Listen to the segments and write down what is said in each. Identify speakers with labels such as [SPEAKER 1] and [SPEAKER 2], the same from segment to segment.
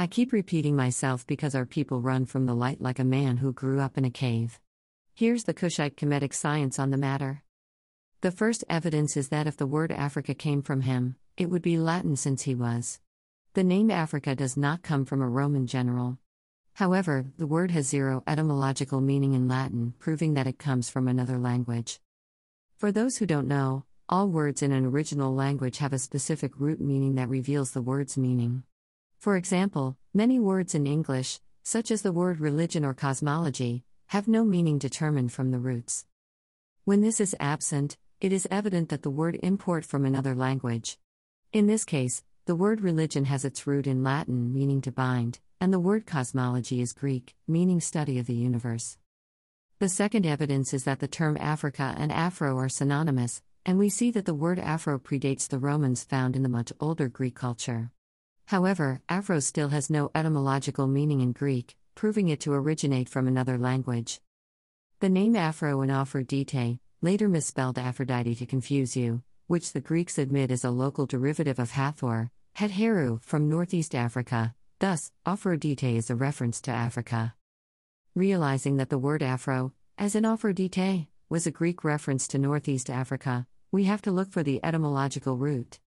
[SPEAKER 1] I keep repeating myself because our people run from the light like a man who grew up in a cave. Here's the Cushite Kemetic science on the matter. The first evidence is that if the word Africa came from him, it would be Latin since he was. The name Africa does not come from a Roman general. However, the word has zero etymological meaning in Latin, proving that it comes from another language. For those who don't know, all words in an original language have a specific root meaning that reveals the word's meaning. For example, many words in English, such as the word religion or cosmology, have no meaning determined from the roots. When this is absent, it is evident that the word import from another language. In this case, the word religion has its root in Latin meaning to bind, and the word cosmology is Greek, meaning study of the universe. The second evidence is that the term Africa and Afro are synonymous, and we see that the word Afro predates the Romans found in the much older Greek culture. However, Afro still has no etymological meaning in Greek, proving it to originate from another language. The name Afro and Aphrodite, later misspelled Aphrodite to confuse you, which the Greeks admit is a local derivative of Hathor, Het-Heru from northeast Africa, thus, Aphrodite is a reference to Africa. Realizing that the word Afro, as in Aphrodite, was a Greek reference to northeast Africa, we have to look for the etymological root.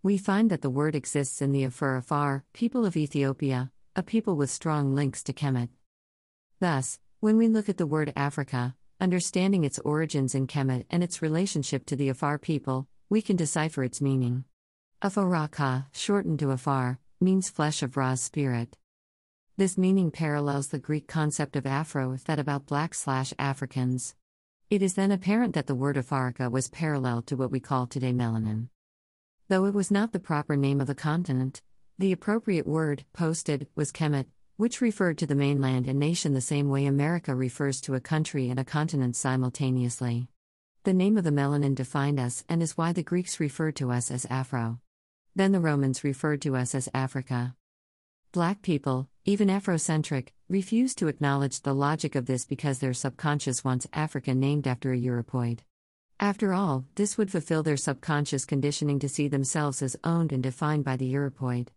[SPEAKER 1] We find that the word exists in the Afar Afar, people of Ethiopia, a people with strong links to Kemet. Thus, when we look at the word Africa, understanding its origins in Kemet and its relationship to the Afar people, we can decipher its meaning. Afaraka, shortened to Afar, means flesh of Ra's spirit. This meaning parallels the Greek concept of Afro that about black slash Africans. It is then apparent that the word Afarika was parallel to what we call today melanin. Though it was not the proper name of the continent, the appropriate word, posted, was Kemet, which referred to the mainland and nation the same way America refers to a country and a continent simultaneously. The name of the melanin defined us and is why the Greeks referred to us as Afro. Then the Romans referred to us as Africa. Black people, even Afrocentric, refuse to acknowledge the logic of this because their subconscious wants Africa named after a Europoid. After all, this would fulfill their subconscious conditioning to see themselves as owned and defined by the Europoid.